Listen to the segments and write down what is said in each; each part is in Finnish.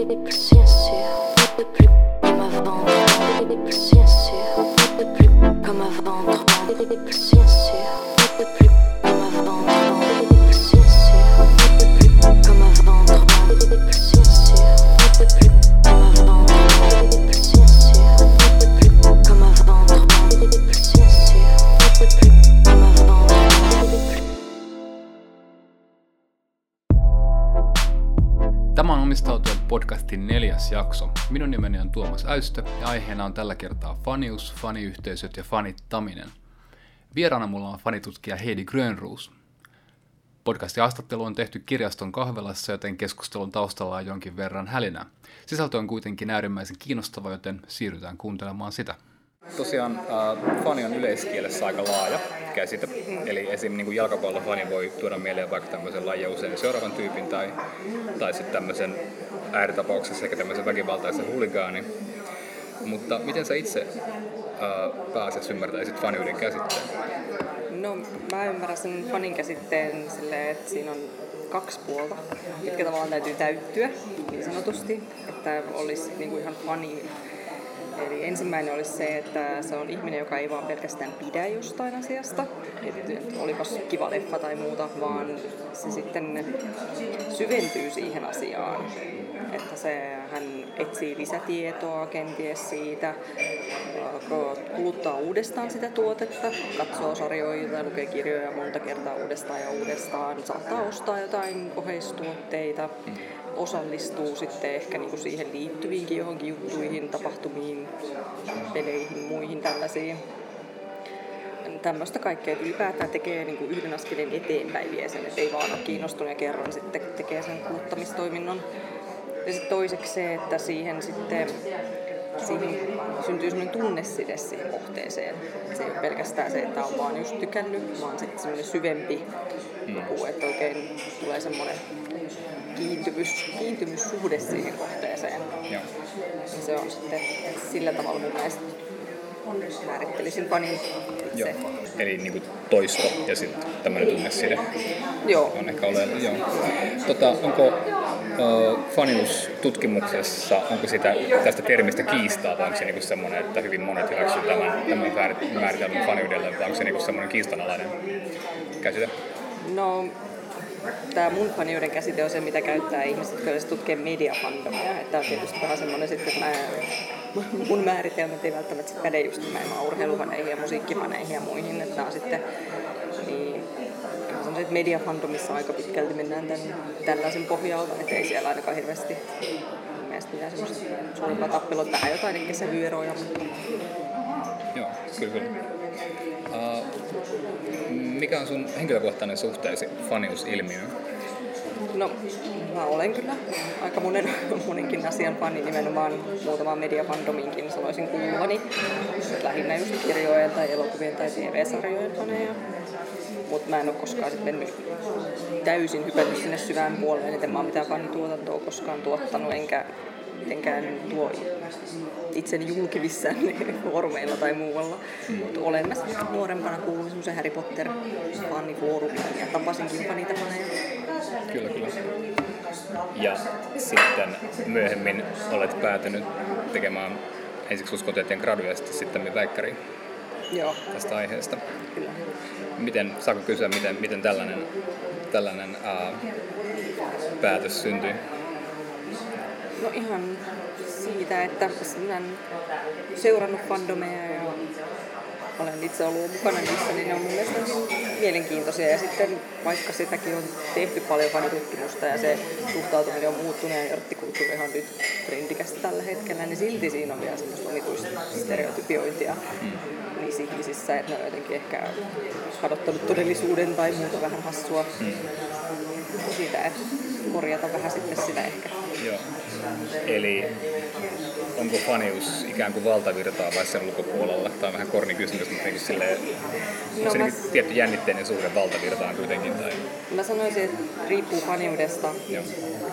Exit. Jakso. Minun nimeni on Tuomas Äystö ja aiheena on tällä kertaa fanius, faniyhteisöt ja fanittaminen. Vieraana mulla on fanitutkija Heidi Grönruus. Podcastin haastattelu on tehty kirjaston kahvelassa, joten keskustelun taustalla on jonkin verran hälinää. Sisältö on kuitenkin äärimmäisen kiinnostava, joten siirrytään kuuntelemaan sitä. Tosiaan äh, fani on yleiskielessä aika laaja käsite. Eli esim. Niin jalkapallofani voi tuoda mieleen vaikka tämmöisen lajia usein seuraavan tyypin tai, tai sitten tämmöisen ääritapauksessa ehkä tämmöisen väkivaltaisen huligaanin. Mutta miten sä itse äh, pääset ymmärtäisit faniuden käsitteen? No mä ymmärrän sen fanin käsitteen silleen, että siinä on kaksi puolta, mitkä tavallaan täytyy täyttyä niin sanotusti, että olisi niinku ihan fani. Eli ensimmäinen olisi se, että se on ihminen, joka ei vaan pelkästään pidä jostain asiasta, että olipas kiva leffa tai muuta, vaan se sitten syventyy siihen asiaan. Että se, hän etsii lisätietoa kenties siitä, kuluttaa uudestaan sitä tuotetta, katsoo sarjoja tai lukee kirjoja monta kertaa uudestaan ja uudestaan, saattaa ostaa jotain oheistuotteita, osallistuu sitten ehkä niinku siihen liittyviinkin johonkin juttuihin, tapahtumiin, peleihin, muihin tällaisiin. Tämmöistä kaikkea, ylipäätään tekee niinku yhden askeleen eteenpäin vie sen, että ei vaan ole kiinnostunut ja kerran sitten tekee sen kuluttamistoiminnon. Ja sitten toiseksi se, että siihen sitten siihen syntyy semmoinen tunneside siihen kohteeseen. Se ei ole pelkästään se, että on vaan just tykännyt, vaan sitten semmoinen syvempi joku, että oikein tulee semmoinen kiintymys, kiintymyssuhde siihen kohteeseen. Joo. Ja se on sitten sillä tavalla mun mielestä määrittelisin fanin Joo. itse. Eli niin kuin toisto ja sitten tämmöinen tunneside Joo. on ehkä oleellinen. Joo. Tota, onko fanius-tutkimuksessa, onko sitä, tästä termistä kiistaa, vai onko se niinku semmoinen, että hyvin monet hyväksyvät tämän, tämän määrit- määritelmän faniudelle, vai onko se niinku semmoinen kiistanalainen käsite? No, tämä mun faniuden käsite on se, mitä käyttää ihmiset, jotka yleensä tutkee mediafandomia. Että on tietysti vähän semmoinen sitten, että mä, mun määritelmät ei välttämättä päde just nimenomaan urheilufaneihin ja musiikkifaneihin ja muihin. Että on sitten että mediafandomissa aika pitkälti mennään tämän, tällaisen pohjalta, että ei siellä ainakaan hirveästi mun mielestä mitään semmoista suurempaa tappelua. Vähän jotain ehkä se vyöroja, mutta Joo, kyllä kyllä. Uh, mikä on sun henkilökohtainen suhteesi faniusilmiöön? No, mä olen kyllä aika monen, monenkin asian fani, nimenomaan muutamaan mediafandominkin sanoisin kuuluvani. Lähinnä just kirjojen tai elokuvien tai TV-sarjojen faneja. Mutta mä en ole koskaan sit mennyt täysin hypännyt sinne syvään puoleen, että mä oon mitään fanituotantoa koskaan tuottanut, enkä mitenkään tuo itseni julkivissään foorumeilla tai muualla. Mm. Mutta olen mä sitten nuorempana kuullut semmoisen Harry Potter fanifoorumin ja tapasinkin niitä faneja. Kyllä, kyllä. Ja sitten myöhemmin olet päätynyt tekemään ensiksi uskotieteen gradu ja sitten, sitten väikkäriin Joo, tästä aiheesta. kyllä. Miten, saako kysyä, miten, miten tällainen, tällainen ää, päätös syntyi? No ihan siitä, että mä olen seurannut fandomeja ja olen itse ollut mukana niissä, niin ne on mun mielestä mielenkiintoisia. Ja sitten vaikka sitäkin on tehty paljon fanitutkimusta ja se suhtautuminen on muuttunut ja nörttikulttuuri on nyt trendikästä tällä hetkellä, niin silti siinä on vielä semmoista omituista stereotypiointia niissä ihmisissä, että ne on jotenkin ehkä kadottanut todellisuuden tai muuta vähän hassua siitä, että korjata vähän sitten sitä ehkä. Joo. Eli onko fanius ikään kuin valtavirtaa vai sen ulkopuolella? Tämä on vähän korni kysymys, mutta niin silleen, onko No se mä- niin tietty jännitteinen suhde valtavirtaan kuitenkin? Tai... Mä sanoisin, että riippuu faniudesta, Joo.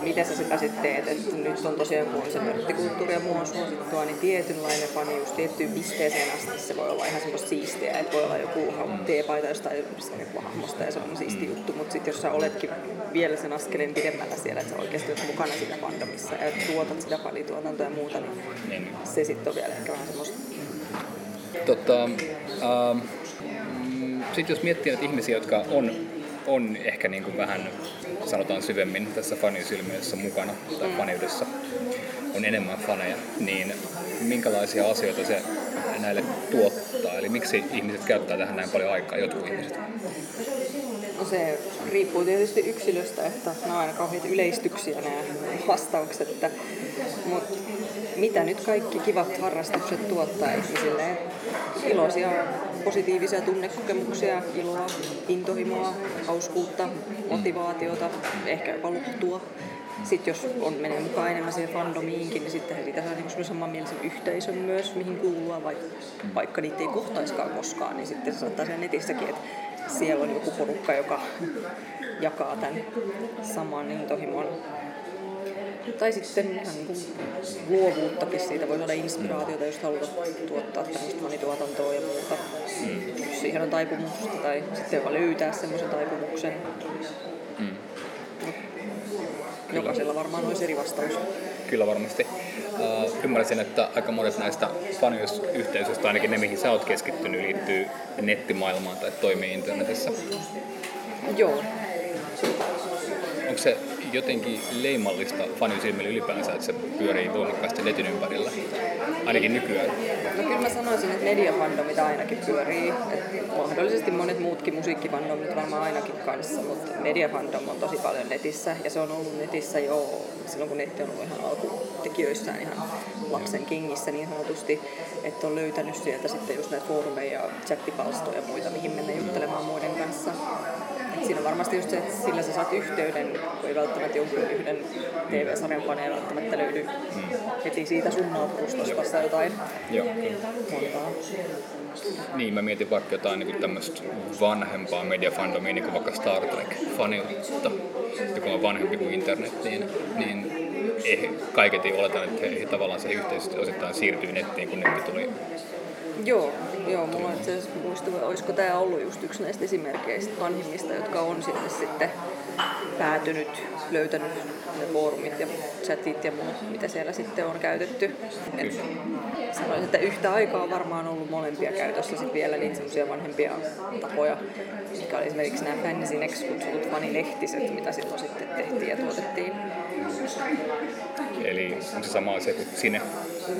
miten sä sitä sitten teet. Et nyt on tosiaan, kun se nörttikulttuuri ja muu on suosittua, niin tietynlainen fanius tiettyyn pisteeseen asti se voi olla ihan semmoista siistiä. Että voi olla joku teepaita jostain joku hahmosta ja se on siisti juttu. Mutta sitten jos sä oletkin vielä sen askeleen pidemmällä siellä, että sä oikeasti olet mukana siinä fandomissa ja tuotat sitä fanituotantoa ja muuta, niin, Niin. se sitten on vielä ehkä vähän semmoista. Tota, ähm, sitten jos miettii näitä ihmisiä, jotka on, on ehkä niin kuin vähän, sanotaan syvemmin tässä fanisilmiössä mukana tai faniudessa, on enemmän faneja, niin minkälaisia asioita se näille tuottaa? Eli miksi ihmiset käyttää tähän näin paljon aikaa, jotkut ihmiset? No se riippuu tietysti yksilöstä, että nämä on aina kauheita yleistyksiä nämä vastaukset, että, mutta mitä nyt kaikki kivat harrastukset tuottaa ihmisille? Iloisia, positiivisia tunnekokemuksia, iloa, intohimoa, hauskuutta, motivaatiota, ehkä jopa luttua. Sitten jos on menee mukaan enemmän siihen fandomiinkin, niin sitten siitä saa niinku samanmielisen yhteisön myös, mihin kuulua, vaikka, vaikka niitä ei kohtaiskaan koskaan, niin sitten se saattaa siellä netissäkin, että siellä on joku porukka, joka jakaa tämän saman intohimon. Tai sitten ihan niin kuin luovuuttakin siitä voi saada inspiraatiota, jos haluat tuottaa tämmöistä monituotantoa ja muuta. Jos siihen on taipumusta tai sitten jopa löytää semmoisen taipumuksen. Jokaisella varmaan olisi eri vastaus. Kyllä varmasti. Uh, ymmärsin, että aika monet näistä faniyhteisöistä, ainakin ne mihin sä oot keskittynyt, liittyy nettimaailmaan tai toimii internetissä. Joo, Onko se jotenkin leimallista fanisilmille ylipäänsä, että se pyörii voimakkaasti netin ympärillä? Ainakin nykyään. No kyllä mä sanoisin, että mediafandomit ainakin pyörii. Et mahdollisesti monet muutkin musiikkifandomit varmaan ainakin kanssa, mutta mediafandom on tosi paljon netissä ja se on ollut netissä jo silloin kun netti on ollut ihan alkutekijöissään ihan lapsen kengissä niin sanotusti, että on löytänyt sieltä sitten just näitä foorumeja ja chattipalstoja ja muita, mihin mennä juttelemaan muiden kanssa. Siinä on varmasti just se, että sillä sä saat yhteyden, kun ei välttämättä jonkun yhden TV-sarjan faneen välttämättä löydy heti siitä sun naapurustasta jotain Joo. montaa. Niin, mä mietin vaikka jotain niin tämmöistä vanhempaa mediafandomia, niin kuin vaikka Star Trek-faniutta, joka on vanhempi kuin internet, niin, niin kaiketi oletan, että he, he tavallaan se yhteisö osittain siirtyy nettiin, kun netti tuli. Joo, joo, mulla on itse muistuva, olisiko tämä ollut just yksi näistä esimerkkeistä vanhimmista, jotka on sinne sitten päätynyt, löytänyt ne foorumit ja chatit ja muut, mitä siellä sitten on käytetty. Et sanoisin, että yhtä aikaa on varmaan ollut molempia käytössä sitten vielä niitä semmoisia vanhempia tapoja, mikä oli esimerkiksi nämä Fansinex kutsutut fanilehtiset, mitä silloin sitten tehtiin ja tuotettiin. Eli on se sama asia kuin Sine.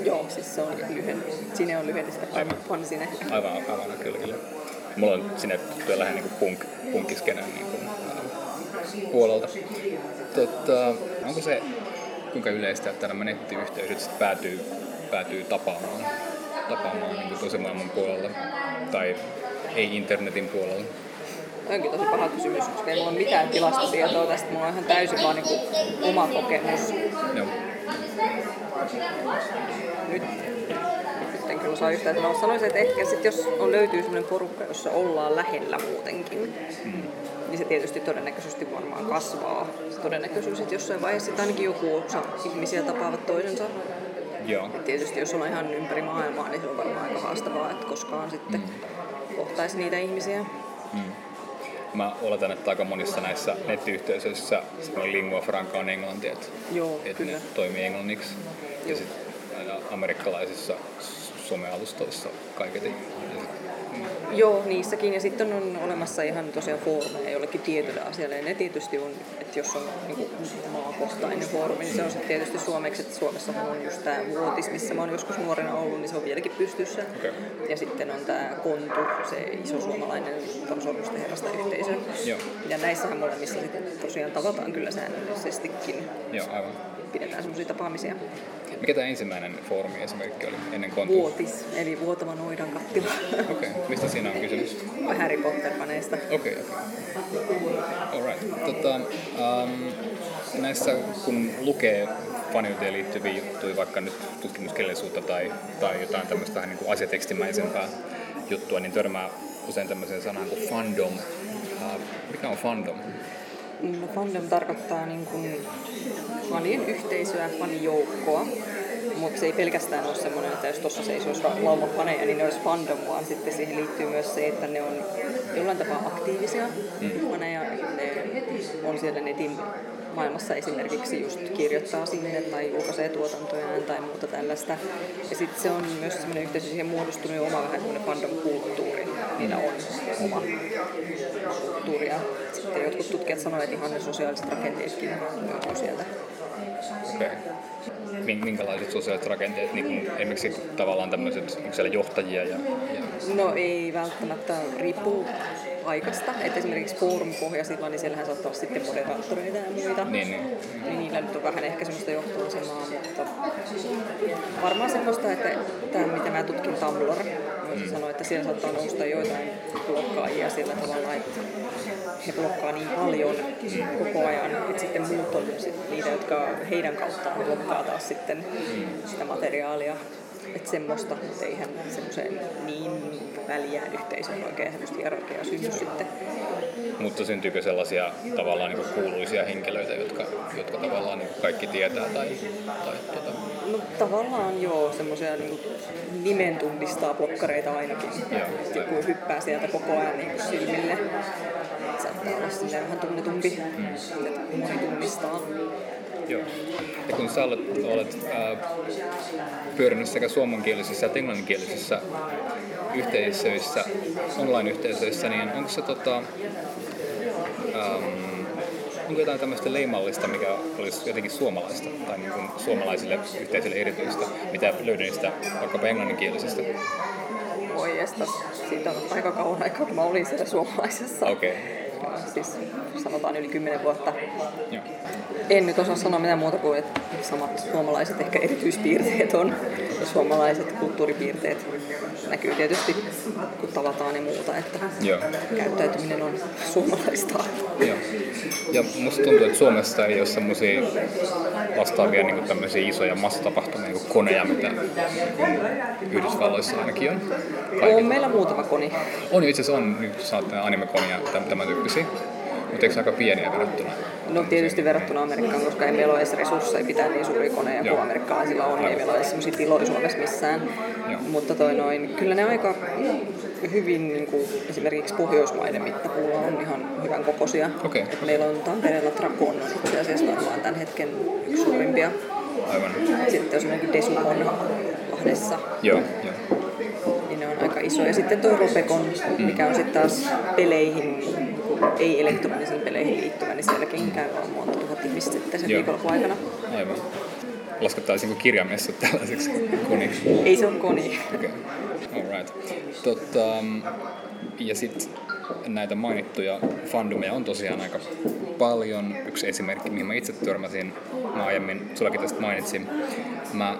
Joo, siis se on lyhen, Sine on lyhennistä Aivan. Fansine. Aivan, aivan kyllä, kyllä. Mulla on Sine tuttuja lähinnä niin punk, punkkiskenän niin kuin, ää, puolelta. Totta, onko se kuinka yleistä, että nämä nettiyhteisöt sit päätyy, päätyy tapaamaan, tapaamaan niin kuin toisen maailman puolella tai ei internetin puolella? Onkin tosi paha kysymys, koska ei mulla ole mitään tilastotietoa tästä. Mulla on ihan täysin vaan niin oma kokemus. Joo. Nyt, nyt en kyllä osaa yhtään sanoa. Sanoisin, että ehkä sit jos on löytyy sellainen porukka, jossa ollaan lähellä muutenkin, niin se tietysti todennäköisesti varmaan kasvaa. Se todennäköisyys, että jossain vaiheessa sit ainakin joku osa ihmisiä tapaavat toisensa. Joo. Et tietysti jos ollaan ihan ympäri maailmaa, niin se on varmaan aika haastavaa, että koskaan sitten kohtaisi niitä ihmisiä. Mä oletan, että aika monissa näissä nettiyhteisöissä semmoinen lingua franca on englanti, että, Joo, että ne kyllä. toimii englanniksi. Ja Joo. sitten amerikkalaisissa somealustoissa kaiketi. Joo, niissäkin. Ja sitten on olemassa ihan tosiaan foorumeja jollekin tietylle asialle. Ja ne tietysti on, että jos on niin maakohtainen foorumi, niin se on sitten tietysti suomeksi. Että Suomessa on just tämä Vuotis, missä mä oon joskus nuorena ollut, niin se on vieläkin pystyssä. Okei. Ja sitten on tämä Kontu, se iso suomalainen sormusten herrasta yhteisö. Joo. Ja näissähän molemmissa sitten tosiaan tavataan kyllä säännöllisestikin. Joo, aivan. Pidetään semmoisia tapaamisia. Mikä tämä ensimmäinen foorumi esimerkki oli ennen kontua? Vuotis, eli vuotava noidan kattila. Okei, okay. mistä siinä on kysymys? Harry Potter-faneista. Okei, okei. Alright. Tota, um, näissä kun lukee faniuteen liittyviä juttuja, vaikka nyt tutkimuskirjallisuutta tai, tai jotain tämmöistä vähän niin kuin asiatekstimäisempää juttua, niin törmää usein tämmöiseen sanaan kuin fandom. Uh, mikä on fandom? No, fandom tarkoittaa niin kuin fanien yhteisöä, fanijoukkoa. Mutta se ei pelkästään ole semmoinen, että jos tuossa seisoisi lauma faneja, niin ne olisi fandom, vaan sitten siihen liittyy myös se, että ne on jollain tapaa aktiivisia mm. faneja. Ne on siellä netin maailmassa esimerkiksi just kirjoittaa sinne tai julkaisee tuotantojaan tai muuta tällaista. Ja sitten se on myös sellainen yhteisö, siihen muodostunut oma vähän semmoinen fandom-kulttuuri. Niillä on oma kulttuuri. Ja sitten jotkut tutkijat sanoivat, että ihan ne sosiaaliset rakenteetkin löytyy sieltä. Okay. Min- Minkälaiset sosiaaliset rakenteet, niin kuin esimerkiksi tavallaan tämmöiset, onko siellä johtajia ja, ja No ei välttämättä riippuu paikasta. Et esimerkiksi forum-pohjaisilla, niin siellähän saattaa olla sitten moderaattoreita ja muita. niin, niin. Niin niillä nyt on vähän ehkä semmoista johtoasemaa, mutta varmaan semmoista, että tämä mitä mä tutkin Tumblr, voisi mm. sanoa, että siellä saattaa nousta joitain blokkaajia sillä tavalla, että he blokkaa niin paljon koko ajan, että sitten muut on niitä, jotka heidän kauttaan blokkaa taas sitten sitä materiaalia. Että semmoista, mutta eihän semmoiseen niin väliä yhteisön oikein semmoista hierarkiaa synny sitten. Mutta syntyykö sellaisia tavallaan niin kuuluisia henkilöitä, jotka, jotka tavallaan niin kaikki tietää tai, tai tuota, No tavallaan joo, semmoisia niin nimen tunnistaa blokkareita ainakin. Joo, joku hyppää sieltä koko ajan niin silmille. Saattaa olla silleen vähän tunnetumpi, mm. että moni tunnistaa. Joo. Ja kun sä olet, olet äh, pyörinyt sekä suomenkielisissä että englanninkielisissä yhteisöissä, online-yhteisöissä, niin onko se tota, ähm, onko jotain tämmöistä leimallista, mikä olisi jotenkin suomalaista tai niin kuin suomalaisille yhteisöille erityistä, mitä löydän niistä vaikkapa englanninkielisistä? Voi estas, siitä on aika kauan aikaa, kun mä olin siellä suomalaisessa. Okei. Ja Siis sanotaan yli kymmenen vuotta. Joo. En nyt osaa sanoa mitään muuta kuin, että samat suomalaiset ehkä erityispiirteet on. Ja suomalaiset kulttuuripiirteet näkyy tietysti, kun tavataan ja muuta, että Joo. käyttäytyminen on suomalaista. Joo. Ja musta tuntuu, että Suomessa ei ole semmoisia vastaavia niin tämmöisiä isoja massatapahtumia koneja, mitä Yhdysvalloissa ainakin on. On Kaikilla. meillä muutama koni. On itse asiassa on, nyt saattaa anime-konia tämän, tyyppisiä. Mutta eikö aika pieniä verrattuna? No tietysti verrattuna Amerikkaan, koska ei meillä ole edes resursseja pitää niin suuria koneja Joo. kuin amerikkalaisilla on, ei meillä ole edes sellaisia tiloja Suomessa missään. Joo. Mutta toi noin, kyllä ne aika hyvin niin kuin esimerkiksi Pohjoismaiden mittapuulla on ihan hyvän kokoisia. Et meillä on Tampereella Trakon on itse asiassa varmaan tämän hetken yksi suurimpia. Aivan. Sitten on semmoinen Desukon Lahdessa, Joo, joo. niin ne on aika isoja. Sitten tuo Ropekon, mikä on sitten taas peleihin, ei elektronisiin peleihin liittyvä, niin sielläkin käy vaan monta tuhat ihmistä sitten sen viikonlopun aikana. Aivan. Laskettaisiinko kirjamessut tällaiseksi koniksi? Ei se ole koni. Okei. Okay. Alright. Tota, ja sitten näitä mainittuja fandomeja on tosiaan aika paljon. Yksi esimerkki, mihin mä itse törmäsin, mä aiemmin sullakin tästä mainitsin. Mä,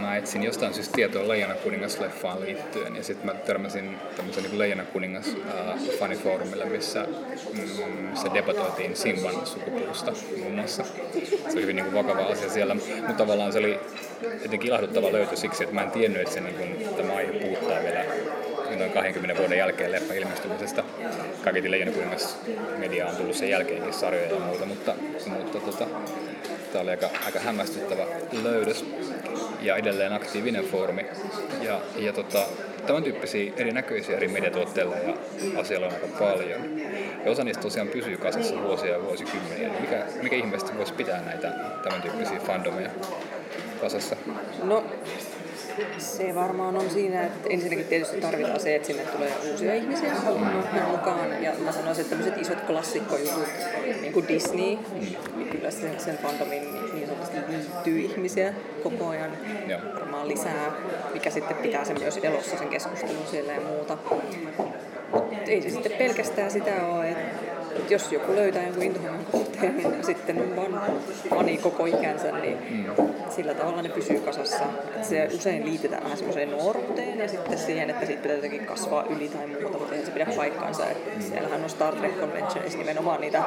mä etsin jostain syystä tietoa Leijona kuningas-leffaan liittyen ja sitten mä törmäsin tämmöisen niin Leijona kuningas äh, fanifoorumille, missä mm, se debatoitiin Simban sukupuusta muun muassa. Se oli hyvin niin kuin vakava asia siellä, mutta tavallaan se oli jotenkin ilahduttava löytö siksi, että mä en tiennyt, että se, niin kuin, tämä aihe puuttaa vielä noin 20 vuoden jälkeen leffan ilmestymisestä. Kaiketi Leijona kuningas media on tullut sen jälkeenkin sarjoja ja muuta, mutta, mutta tota, tämä oli aika, aika hämmästyttävä löydös ja edelleen aktiivinen foorumi. Ja, ja tota, tämän tyyppisiä erinäköisiä eri mediatuotteilla ja asioilla on aika paljon. Ja osa niistä tosiaan pysyy kasassa vuosia ja vuosikymmeniä. Niin Mikä, mikä ihmeesti voisi pitää näitä tämän tyyppisiä fandomeja kasassa? No, se varmaan on siinä, että ensinnäkin tietysti tarvitaan se, että sinne tulee uusia ihmisiä mukaan. Ja mä sanoisin, että tämmöiset isot klassikkojutut, niin kuin Disney, niin kyllä sen, sen fandomin niin sanotusti liittyy ihmisiä koko ajan. Joo. Varmaan lisää, mikä sitten pitää sen myös elossa sen keskustelun siellä ja muuta. Mut ei se sitten pelkästään sitä ole, että jos joku löytää jonkun intohimon kohteen ja sitten on vaan fani koko ikänsä, niin mm. sillä tavalla ne pysyy kasassa. Et se usein liitetään vähän semmoiseen nuoruuteen ja sitten siihen, että siitä pitää jotenkin kasvaa yli tai muuta, mutta eihän se pidä paikkaansa. Et siellähän on Star Trek Conventionissa nimenomaan niitä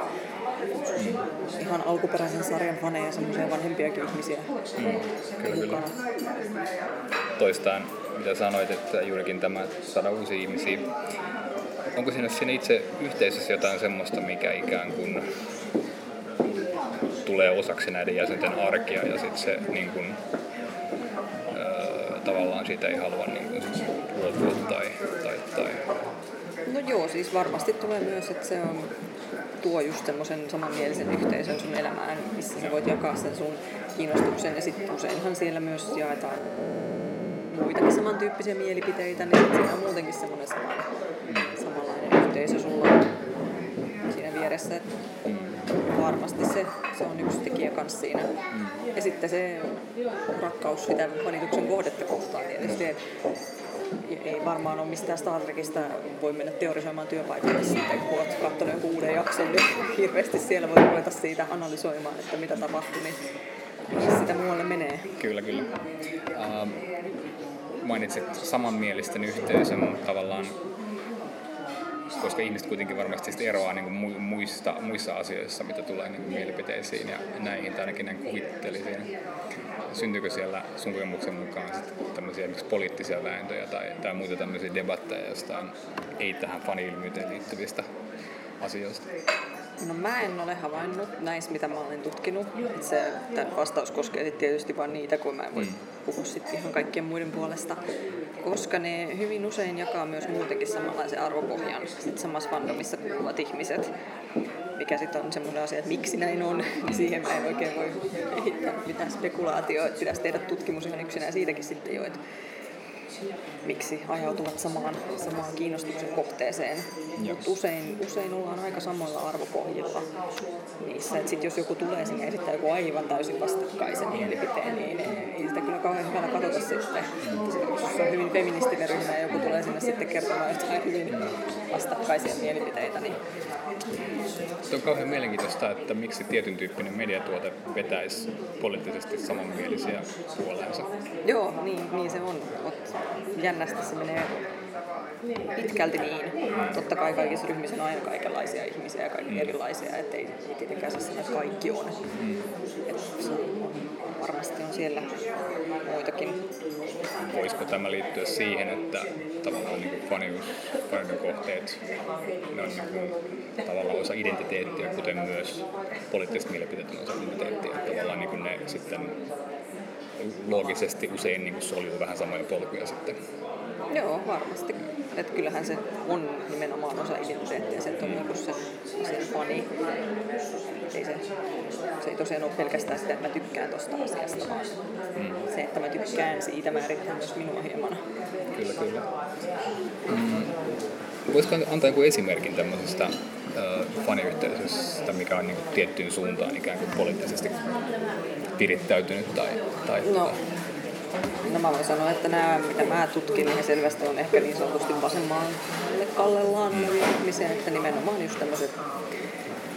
ihan alkuperäisen sarjan faneja, semmoisia vanhempiakin ihmisiä kyllä. mukana. Toistaan, mitä sanoit, että juurikin tämä, saada uusia ihmisiä. Onko siinä, siinä itse yhteisössä jotain semmoista, mikä ikään kuin tulee osaksi näiden jäsenten arkea ja sitten se niin kuin, öö, tavallaan siitä ei halua niin kuin, luopua tai, tai, tai? No joo, siis varmasti tulee myös, että se on tuo just semmoisen samanmielisen yhteisön sun elämään, missä sä voit jakaa sen sun kiinnostuksen. Ja sitten useinhan siellä myös jaetaan muitakin samantyyppisiä mielipiteitä, niin siinä on muutenkin semmoinen sama, yhteisö sulla siinä vieressä. Et varmasti se, se on yksi tekijä kanssa siinä. Ja sitten se rakkaus sitä fanituksen kohdetta kohtaan tietysti. Et ei varmaan ole mistään Star Trekista voi mennä teorisoimaan työpaikalle sitten, kun olet katsonut jonkun uuden jakson, niin hirveästi siellä voi ruveta siitä analysoimaan, että mitä tapahtui, niin mihin sitä muualle menee. Kyllä, kyllä. Uh, mainitsit samanmielisten yhteisön, mutta tavallaan koska ihmiset kuitenkin varmasti eroaa niin kuin muista, muissa asioissa, mitä tulee niin kuin mielipiteisiin ja näihin, tai ainakin näin kuvittelisin. Syntyykö siellä sun kokemuksen mukaan tämmöisiä esimerkiksi poliittisia vääntöjä tai, tai muita tämmöisiä debatteja jostain ei tähän fani-ilmyyteen liittyvistä asioista? No mä en ole havainnut näissä, mitä mä olen tutkinut. Se, tämän vastaus koskee tietysti vain niitä, kun mä en voi mm. puhua sitten ihan kaikkien muiden puolesta. Koska ne hyvin usein jakaa myös muutenkin samanlaisen arvopohjan sit samassa fandomissa kuuluvat ihmiset. Mikä sitten on semmoinen asia, että miksi näin on, niin siihen mä en oikein voi kehittää mitään spekulaatioa. Että pitäisi tehdä tutkimus ihan yksinään siitäkin sitten jo, että miksi ajautuvat samaan, samaan kiinnostuksen kohteeseen. Mutta usein, usein ollaan aika samoilla arvopohjilla niissä. Et sit jos joku tulee sinne ja esittää joku aivan täysin vastakkaisen mielipiteen, niin ei sitä kyllä kauhean hyvällä katsota sitten. Jos on hyvin feministinen ryhmä ja joku tulee sinne sitten kertomaan jotain hyvin vastakkaisia mielipiteitä, niin se on kauhean mielenkiintoista, että miksi tietyn tyyppinen mediatuote vetäisi poliittisesti samanmielisiä puoleensa. Joo, niin, niin se on. Jännästi se menee pitkälti niin. Totta kai kaikissa ryhmissä on aina kaikenlaisia ihmisiä ja kaikki mm. erilaisia, ettei ei tietenkään sanoa, että kaikki on. Mm. Et se varmasti on siellä muitakin. Voisiko tämä liittyä siihen, että tavallaan niin fanius, kohteet, ne on niin kuin, tavallaan osa identiteettiä, kuten myös poliittiset mielipiteet on osa identiteettiä. Tavallaan niin ne sitten loogisesti usein niin soljuu vähän samoja polkuja sitten. Joo, varmasti. Että kyllähän se on nimenomaan osa identiteettiä, se, että on joku se, se fani. Ei se, se ei tosiaan ole pelkästään sitä, että mä tykkään tosta asiasta, vaan mm. se, että mä tykkään siitä määrittää myös minua hieman. Kyllä, kyllä. Mm. Voisiko antaa joku esimerkin tämmöisestä äh, faniyhteisöstä, mikä on niin kuin, tiettyyn suuntaan ikään kuin poliittisesti virittäytynyt tai, tai no. Tota- no mä voin sanoa, että nämä, mitä mä tutkin, niin selvästi on ehkä niin sanotusti vasemmalle kallellaan olevia ihmisiä, että nimenomaan just tämmöiset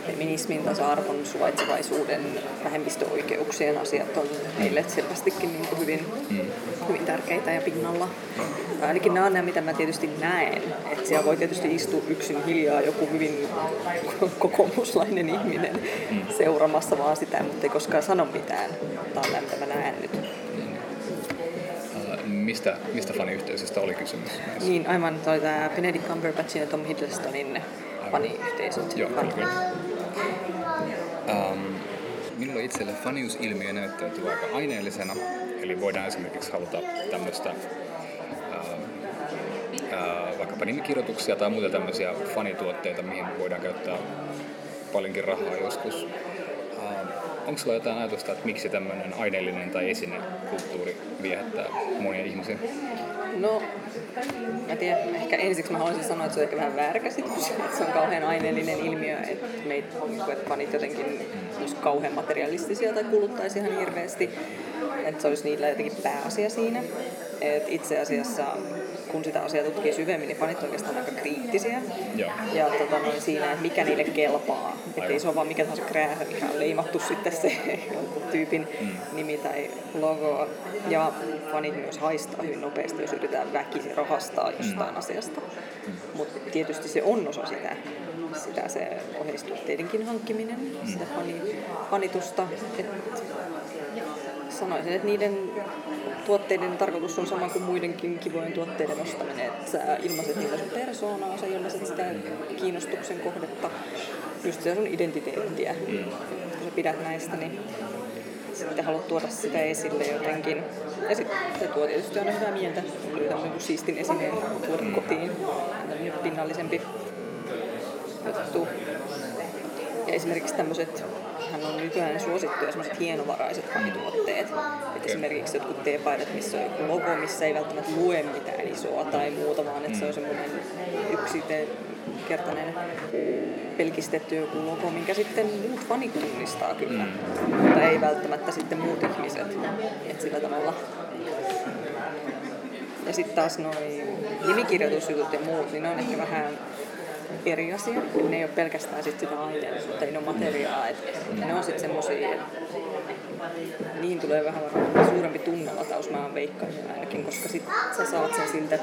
feminismin, tasa-arvon, suvaitsevaisuuden, vähemmistöoikeuksien asiat on meille selvästikin niin kuin hyvin, mm. hyvin tärkeitä ja pinnalla. Ainakin nämä on nämä, mitä mä tietysti näen. Että siellä voi tietysti istua yksin hiljaa joku hyvin kokoomuslainen ihminen mm. seuraamassa vaan sitä, mutta ei koskaan sano mitään. Tämä on nämä, mitä mä näen nyt mistä, mistä faniyhteisöstä oli kysymys? Niin, aivan. Tämä Benedict Cumberbatchin ja Tom Hiddlestonin faniyhteisöt. Joo. Um, minulle itselle faniusilmiö näyttäytyy aika aineellisena, eli voidaan esimerkiksi haluta tämmöistä vaikkapa nimikirjoituksia tai muita tämmöisiä fanituotteita, mihin voidaan käyttää paljonkin rahaa joskus. Onko sulla jotain ajatusta, että miksi tämmöinen aineellinen tai esinekulttuuri viehättää monia ihmisiä? No, mä tiedän, ehkä ensiksi mä haluaisin sanoa, että se on ehkä vähän väärä käsitys, että se on kauhean aineellinen ilmiö, että meitä että fanit jotenkin olisi kauhean materialistisia tai kuluttaisi ihan hirveästi, että se olisi niillä jotenkin pääasia siinä. Et itse asiassa kun sitä asiaa tutkii syvemmin, niin fanit oikeastaan aika kriittisiä. Joo. Ja tota, noin siinä, että mikä niille kelpaa. Että ei se ole vaan mikä tahansa kräähä, mikä on leimattu sitten se jonkun tyypin mm. nimi tai logo. Ja fanit myös haistaa hyvin nopeasti, jos yritetään väkisin rahastaa jostain mm. asiasta. Mm. Mutta tietysti se on osa sitä, sitä se oheistuotteidenkin hankkiminen, mm. sitä fanitusta. Et sanoisin, että niiden tuotteiden tarkoitus on sama kuin muidenkin kivojen tuotteiden ostaminen, että sä ilmaiset niitä sun persoonaa, sä ilmaiset sitä kiinnostuksen kohdetta, just sitä sun identiteettiä. Mm. Kun sä pidät näistä, niin sitten haluat tuoda sitä esille jotenkin. Ja sitten se tuo tietysti aina hyvää mieltä, kun löytää niin siistin esineen tuoda kotiin. Tämmöinen pinnallisempi juttu. Ja esimerkiksi tämmöiset, hän on nykyään suosittuja semmoiset hienovaraiset fanituotteet. Et esimerkiksi jotkut teepaidat, missä on joku logo, missä ei välttämättä lue mitään isoa tai muuta, vaan että se on semmoinen yksikertainen pelkistetty joku logo, minkä sitten muut fanit tunnistaa kyllä, mm. mutta ei välttämättä sitten muut ihmiset. Et sillä tavalla ja sitten taas noin nimikirjoitusjutut ja muut, niin ne on ehkä vähän eri asia. Ne ei ole pelkästään sit sitä aineellisuutta, ei ne ole materiaa. Et ne on sitten semmosia, että niin tulee vähän varmaan suurempi tunnelataus, mä oon veikkainen ainakin, koska sit sä saat sen siltä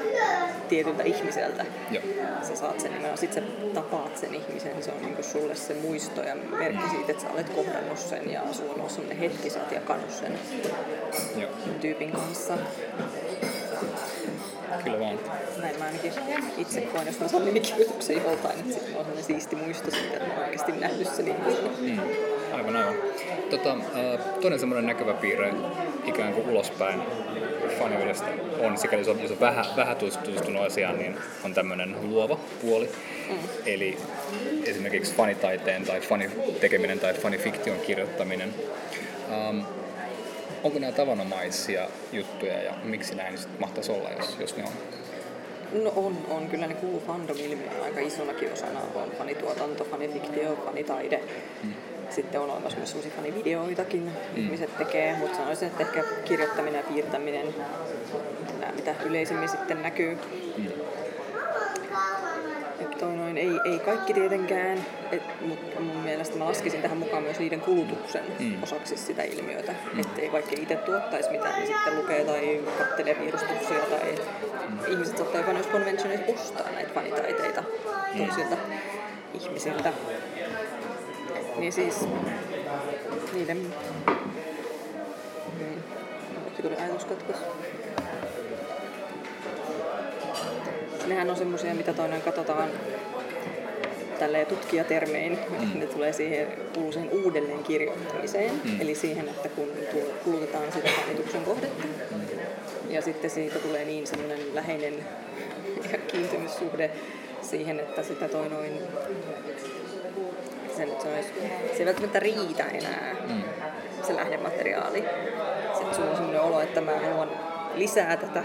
tietyltä ihmiseltä. Joo. Sä saat sen nimenomaan, sit sä tapaat sen ihmisen, se on niinku sulle se muisto ja merkki siitä, että sä olet kohdannut sen ja sulla on ollut semmonen hetki, sä oot jakanut sen Joo. tyypin kanssa. Kyllä vaan. Näin mä ainakin itse koen, jos mä saan nimikirjoituksen joltain, että sitten on sellainen siisti muisto siitä, että mä oikeasti nähnyt sen ihmisen. Mm. Aivan, aivan. Tota, toinen semmoinen näkyvä piirre ikään kuin ulospäin faniudesta on, sikäli jos on, jos on vähän, vähän tutustunut asiaan, niin on tämmöinen luova puoli. Mm. Eli esimerkiksi fanitaiteen tai fanitekeminen tai fanifiktion kirjoittaminen. Ähm, onko nämä tavanomaisia juttuja ja miksi näin sitten mahtaisi olla, jos, jos ne on? No on, on. Kyllä ne kuuluu fandom-ilmiöön aika isonakin osana. On fanituotanto, fanifiktio, fanitaide. Mm. Sitten on olemassa myös sellaisia fanivideoitakin, mm. ihmiset tekee, mutta sanoisin, että ehkä kirjoittaminen ja piirtäminen, nämä mitä yleisimmin sitten näkyy. Mm. Et ei, ei kaikki tietenkään, mutta mun mielestä mä laskisin tähän mukaan myös niiden kulutuksen mm. osaksi sitä ilmiötä. Mm. Että ei vaikka itse tuottaisi mitään, niin sitten lukee tai katselee piirustuksia tai mm. ihmiset saattaa jopa noissa konventioneissa ostaa näitä fanitaiteita mm. toisilta ihmisiltä. Niin siis niiden... Niin. Tuli ajatuskatkos. Nehän on semmoisia, mitä toinen katsotaan tälleen tutkijatermein, mm. ne tulee siihen, kuuluu siihen uudelleen kirjoittamiseen, mm. eli siihen, että kun kulutetaan sitä fanituksen kohdetta, mm. ja sitten siitä tulee niin semmoinen läheinen kiintymyssuhde siihen, että sitä toi noin, se, nyt se, olisi, se ei välttämättä riitä enää, mm. se lähdemateriaali. Sitten sulla on semmoinen olo, että mä haluan lisää tätä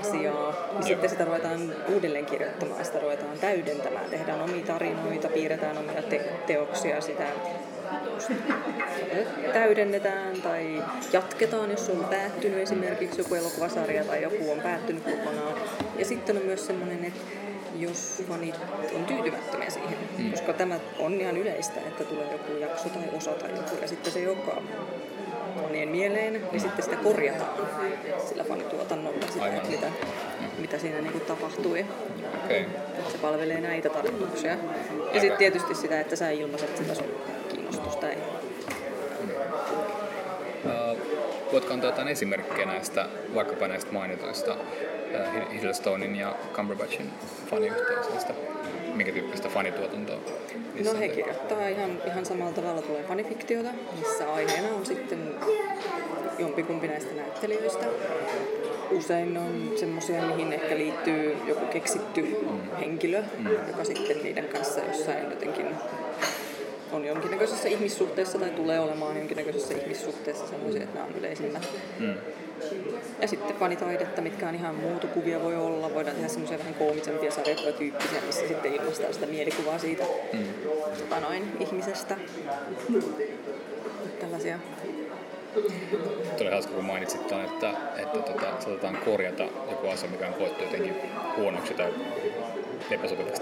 asiaa. Ja sitten sitä ruvetaan uudelleen kirjoittamaan, sitä ruvetaan täydentämään, tehdään omia tarinoita, piirretään omia te- teoksia, sitä täydennetään tai jatketaan, jos on päättynyt esimerkiksi joku elokuvasarja tai joku on päättynyt kokonaan. Ja sitten on myös semmoinen, että jos fanit on tyytymättömiä siihen, mm. koska tämä on ihan yleistä, että tulee joku jakso tai osa tai joku ja sitten se ei olekaan monien mieleen, niin sitten sitä korjataan sillä fanituotannolla, sitä, mitä, mitä siinä niin kuin tapahtui. Okay. Että se palvelee näitä tarkoituksia. Ja sitten tietysti sitä, että sä ilmaiset sitä sun kiinnostusta. Ei. Uh, voitko antaa jotain esimerkkejä näistä, vaikkapa näistä mainituista uh, Hiddlestonein ja Cumberbatchin faniyhteisöistä? Minkä tyyppistä fanituotantoa? No he kirjoittaa ihan, ihan samalla tavalla tulee fanifiktiota, missä aiheena on sitten jompikumpi näistä näyttelijöistä. Usein on semmoisia, mihin ehkä liittyy joku keksitty mm. henkilö, mm. joka sitten niiden kanssa jossain jotenkin on jonkinnäköisessä ihmissuhteessa tai tulee olemaan jonkinnäköisessä ihmissuhteessa, sanoisin, että nämä on yleisimmät. Mm. Ja sitten fanitaidetta, mitkä on ihan muutokuvia voi olla. Voidaan tehdä semmoisia vähän koomisempia sarjakuvatyyppisiä, missä sitten ilmaistaan sitä mielikuvaa siitä mm. tota noin, ihmisestä. Tällaisia. Tuli hauska, kun mainitsit tuon, että, että tota, saatetaan korjata joku asia, mikä on koettu jotenkin huonoksi tai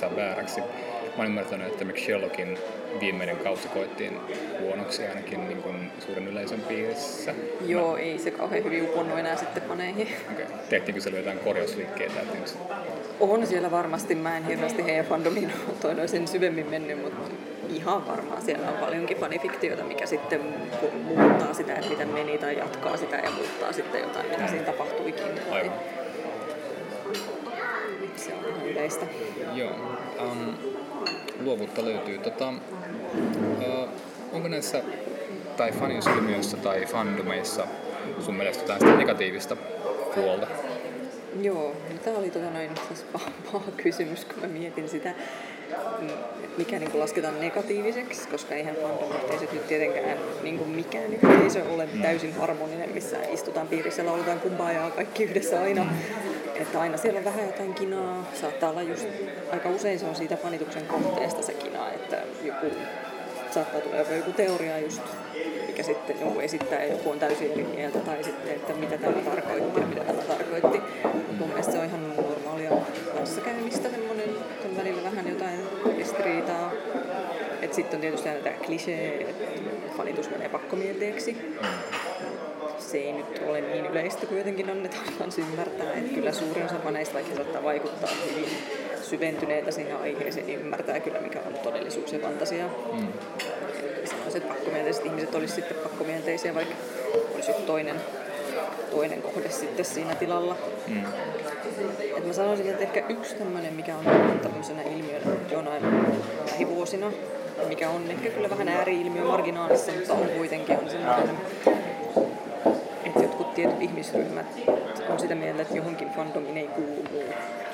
tai vääräksi. Mä olen ymmärtänyt, että McSherlockin viimeinen kausi koettiin huonoksi ainakin niin kuin suuren yleisön piirissä. Joo, Mä... ei se kauhean hyvin uponnut enää sitten paneihin. Okay. Tehtiinkö siellä jotain korjausliikkeitä? On siellä varmasti. Mä en hirveästi heidän fandomiin toi sen syvemmin mennyt, mutta ihan varmaan siellä on paljonkin fanifiktiota, mikä sitten muuttaa sitä, että miten meni tai jatkaa sitä ja muuttaa sitten jotain, mitä siinä tapahtuikin. Aivan. Se on ihan yleistä. Joo. Um, luovuutta löytyy. Tota, uh, onko näissä tai faniusilmiöissä tai fandomeissa sun mielestä jotain negatiivista puolta? Joo, no tämä oli tota noin, siis paha, paha kysymys, kun mä mietin sitä. mm, mikä niin kuin lasketaan negatiiviseksi, koska eihän fandom-yhteisöt nyt tietenkään niin kuin mikään yhteisö ole täysin harmoninen, missä istutaan piirissä, lauletaan kumbajaa kaikki yhdessä aina. Että aina siellä on vähän jotain kinaa, saattaa olla just, aika usein se on siitä fanituksen kohteesta se kina, että joku saattaa tulla joku, joku teoria just, mikä sitten joku esittää ja joku on täysin eri mieltä, tai sitten, että mitä tämä tarkoitti ja mitä tämä tarkoitti. Mun mielestä se on ihan normaalia kanssakäymistä semmoinen, on välillä vähän jotain ristiriitaa. Että sitten on tietysti aina tämä klisee, että fanitus menee pakkomielteeksi. Se ei nyt ole niin yleistä kuitenkin annetaan kans ymmärtää, että kyllä suurin osa faneista, vaikka saattaa vaikuttaa hyvin syventyneitä siihen aiheeseen, niin ymmärtää kyllä mikä on todellisuus ja fantasia. Mm. Sellaiset pakkomielteiset ihmiset olisi sitten pakkomielteisiä, vaikka olisi joku toinen, toinen kohde sitten siinä tilalla. Mm. Et mä sanoisin, että ehkä yksi tämmöinen, mikä on tämmöisenä ilmiönä jonain lähivuosina, mikä on ehkä kyllä vähän ääri-ilmiö marginaalissa, mutta on kuitenkin on semmoinen, jotkut tietyt ihmisryhmät on sitä mieltä, että johonkin fandomiin ei kuulu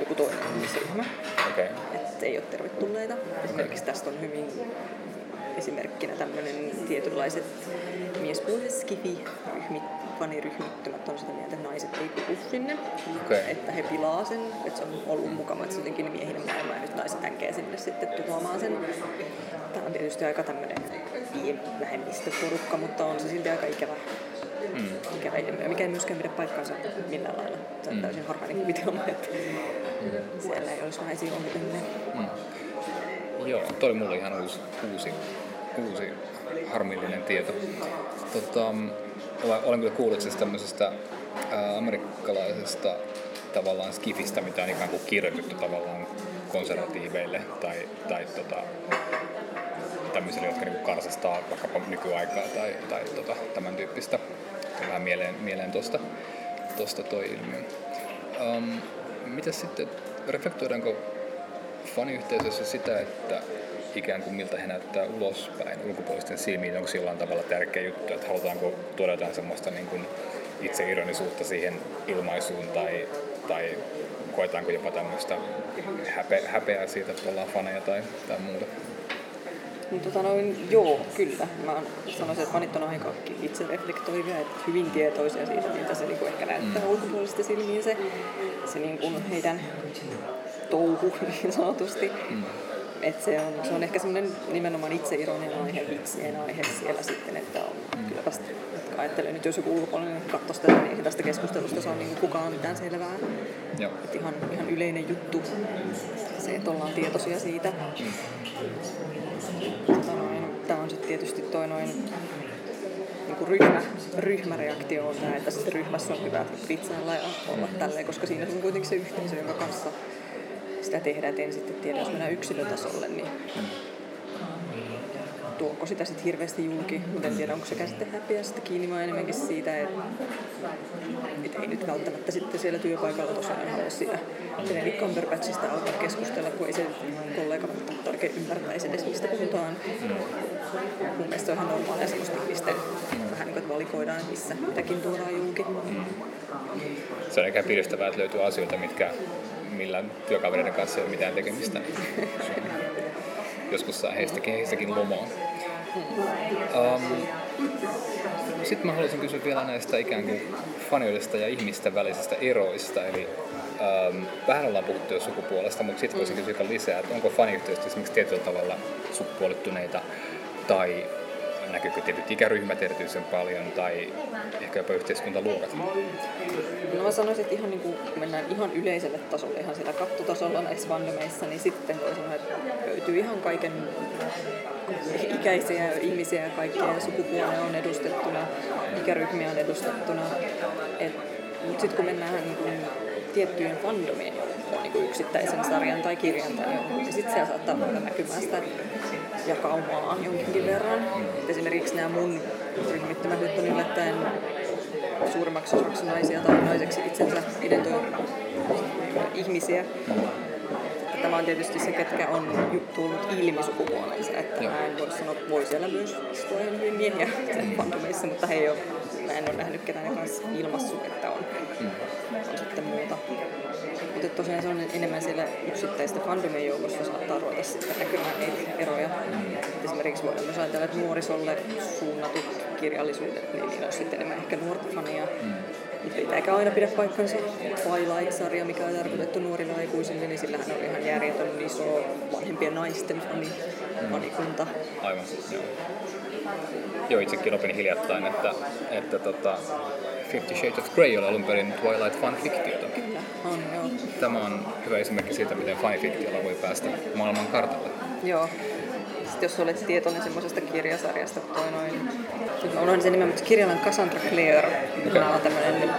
joku toinen ihmisryhmä. Okay. Että ei ole tervetulleita. Esimerkiksi tästä on hyvin esimerkkinä tämmöinen tietynlaiset miespuoliset skifi faniryhmittymät on sitä mieltä, että naiset ei kuulu sinne. Okay. Että he pilaa sen, että se on ollut mukava, että se jotenkin miehinen maailma ja nyt naiset änkee sinne sitten tuhoamaan sen. Tämä on tietysti aika tämmöinen vähemmistöporukka, mutta on se silti aika ikävä mm. ikävä ilmiö, mikä ei myöskään pidä paikkaansa millään lailla. Se on mm. täysin harhainen kuvitelma, että mm. siellä ei olisi naisia onnitellinen. Mm. Joo, toi mulle ihan uusi, uusi, uusi harmillinen tieto. Tota, olen kyllä kuullut siis tämmöisestä ää, amerikkalaisesta tavallaan skifistä, mitä on ikään kuin kirjoitettu tavallaan konservatiiveille tai, tai tota, tämmöisille, jotka niinku karsastaa vaikkapa nykyaikaa tai, tai tota, tämän tyyppistä. Vähän mieleen, mieleen tosta, tosta toi ilmiö. Um, mitä sitten, reflektoidaanko faniyhteisössä sitä, että ikään kuin miltä he näyttää ulospäin ulkopuolisten silmiin, onko sillä tavalla tärkeä juttu, että halutaanko tuoda jotain semmoista niin kuin itseironisuutta siihen ilmaisuun tai, tai koetaanko jopa tämmöistä häpe, häpeää siitä, että ollaan faneja tai, tai muuta? Niin, tota noin, joo, kyllä. Mä sanoisin, että fanit on aika itse reflektoivia, että hyvin tietoisia siitä, miltä se niin ehkä näyttää mm. ulkopuolista silmiin se, se niin kuin heidän touhu niin sanotusti. Mm. Et se, on, se on ehkä semmoinen nimenomaan itseironinen aihe, vitsien aihe siellä sitten, että on mm. kyllä vasta, jotka ajattelee nyt, jos joku ulkopuolinen katsoisi tätä, niin tästä keskustelusta saa niin kukaan mitään selvää. Joo. Et ihan, ihan yleinen juttu se, että ollaan tietoisia siitä. Mm. Tämä on sitten tietysti toi noin niin kuin ryhmä, ryhmäreaktio on tämä, että sitten ryhmässä on hyvä vitsailla ja olla tälleen, koska siinä on kuitenkin se yhteisö, jonka kanssa sitä tehdään, et en sitten tiedä, jos mennään yksilötasolle, niin tuoko sitä sitten hirveästi julki, mutta en tiedä, onko se sitten häpeä sitten kiinni, vaan enemmänkin siitä, että, että ei nyt välttämättä sitten siellä työpaikalla tosiaan halua siitä Benedict Cumberbatchista alkaa keskustella, kun ei se kollega välttämättä oikein ymmärtäisi edes, mistä puhutaan. Mun mielestä se on ihan normaalia semmoista ihmisten vähän niin kuin, valikoidaan, missä mitäkin tuodaan julki. Mm. Se on ehkä piristävää, että löytyy asioita, mitkä millä työkavereiden kanssa ei ole mitään tekemistä. Joskus saa heistäkin, heistäkin lomaa. Um, Sitten mä haluaisin kysyä vielä näistä ikään kuin fanioidesta ja ihmisten välisistä eroista. Eli um, vähän ollaan puhuttu jo sukupuolesta, mutta sitten voisin kysyä lisää, että onko faniyhteistyössä esimerkiksi tietyllä tavalla sukupuolittuneita tai näkyykö tietyt ikäryhmät erityisen paljon tai ehkä jopa yhteiskuntaluokat? No mä sanoisin, että ihan niin kuin, kun mennään ihan yleiselle tasolle, ihan siellä kattotasolla näissä vannomeissa, niin sitten voi sanoa, että löytyy ihan kaiken ikäisiä ihmisiä ja kaikkia sukupuolia on edustettuna, ikäryhmiä on edustettuna. Mutta sitten kun mennään niin kuin tiettyjen fandomien niin kuin yksittäisen sarjan tai kirjan tai jonkun, niin sitten siellä saattaa olla näkymään sitä jakaumaa jonkinkin verran. Et esimerkiksi nämä mun ryhmittymät nyt on yllättäen suurimmaksi osaksi naisia tai naiseksi itsensä identoivia ihmisiä. Tämä on tietysti se, ketkä on tullut ilmi sukupuolensa, että Joo. mä en voi sanoa, että voi siellä myös istua hyvin miehiä fandomeissa, mutta he ei ole, mä en ole nähnyt ketään kanssa ilmassut, että on, Mm. on sitten muuta. Mutta tosiaan se on enemmän siellä yksittäisten fandomien joukossa saattaa ruveta sitten näkymään niitä eroja. Et esimerkiksi voidaan myös ajatella, että nuorisolle suunnatut kirjallisuudet, niin niillä on sitten enemmän ehkä nuorta fania. Mm. Pitääkään aina pidä paikkansa. Twilight-sarja, mikä on tarkoitettu nuorille aikuisille, niin sillähän on ihan järjetön iso vanhempien naisten fani, fanikunta. Aivan. Joo. Joo, itsekin opin hiljattain, että, että tota, Fifty Shades of Grey oli alun perin Twilight fanfiktiota. Kyllä, on joo. Tämä on hyvä esimerkki siitä, miten fanifiktiolla voi päästä maailman kartalle. Joo. Sitten jos olet tietoinen semmoisesta kirjasarjasta, toi noin, mä unohdin sen nimen, mutta se kirjailija on Cassandra Clare. Tämä on tämmöinen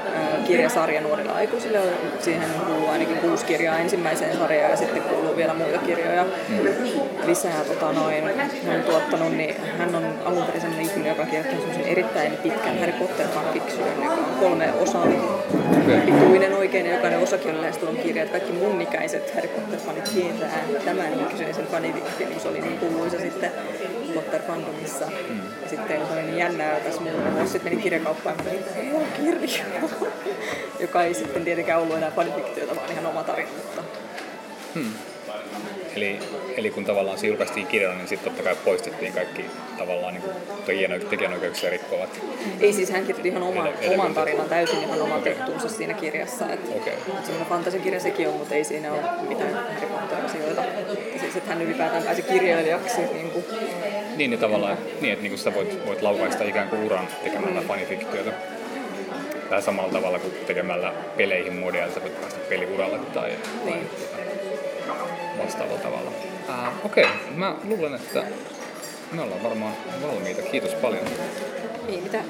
kirjasarja nuorille aikuisille. Siihen kuuluu ainakin kuusi kirjaa ensimmäiseen sarjaan ja sitten kuuluu vielä muita kirjoja lisää. Tota noin, hän on tuottanut, niin hän on alun perin sellainen ihminen, joka semmoisen erittäin pitkän Harry Potter fanfiction, joka on kolme osaa pituinen oikein ja jokainen osakin on lähestulon kirja. Että kaikki mun ikäiset Harry Potter-fanit tietää tämän kyseisen fanifiktion, kun se oli niin kuuluisa sitten Potter-fandomissa. Mm. Ja sitten se oli niin jännää, tässä muutama vuosi sitten meni kirjakauppaan ja mä olin, kirja, joka ei sitten tietenkään ollut enää fanifiktiota, vaan ihan oma tarina. Hmm. Eli, eli kun tavallaan se julkaistiin kirjana, niin sitten totta kai poistettiin kaikki tavallaan niin tekijänoik- tekijänoikeuksia rikkovat. ei siis hän kirjoitti ihan oman, Ele- oman tarinan, täysin ihan oman Okei. tettuunsa siinä kirjassa. Että. Mutta semmoinen fantasiakirja sekin on, mutta ei siinä ole mitään Harry Potter-asioita. Siis, että hän ylipäätään pääsi kirjailijaksi. Niin kuin, Niin, niin tavallaan, niin, että niin kuin sitä voit, voit laukaista ikään kuin uran tekemällä fanifiktiota. Vähän samalla tavalla kuin tekemällä peleihin että sä voit päästä peliuralle tai, tai Niin. Vastaavalla tavalla. Uh, Okei, okay. mä luulen, että me ollaan varmaan valmiita. Kiitos paljon. ei mitään.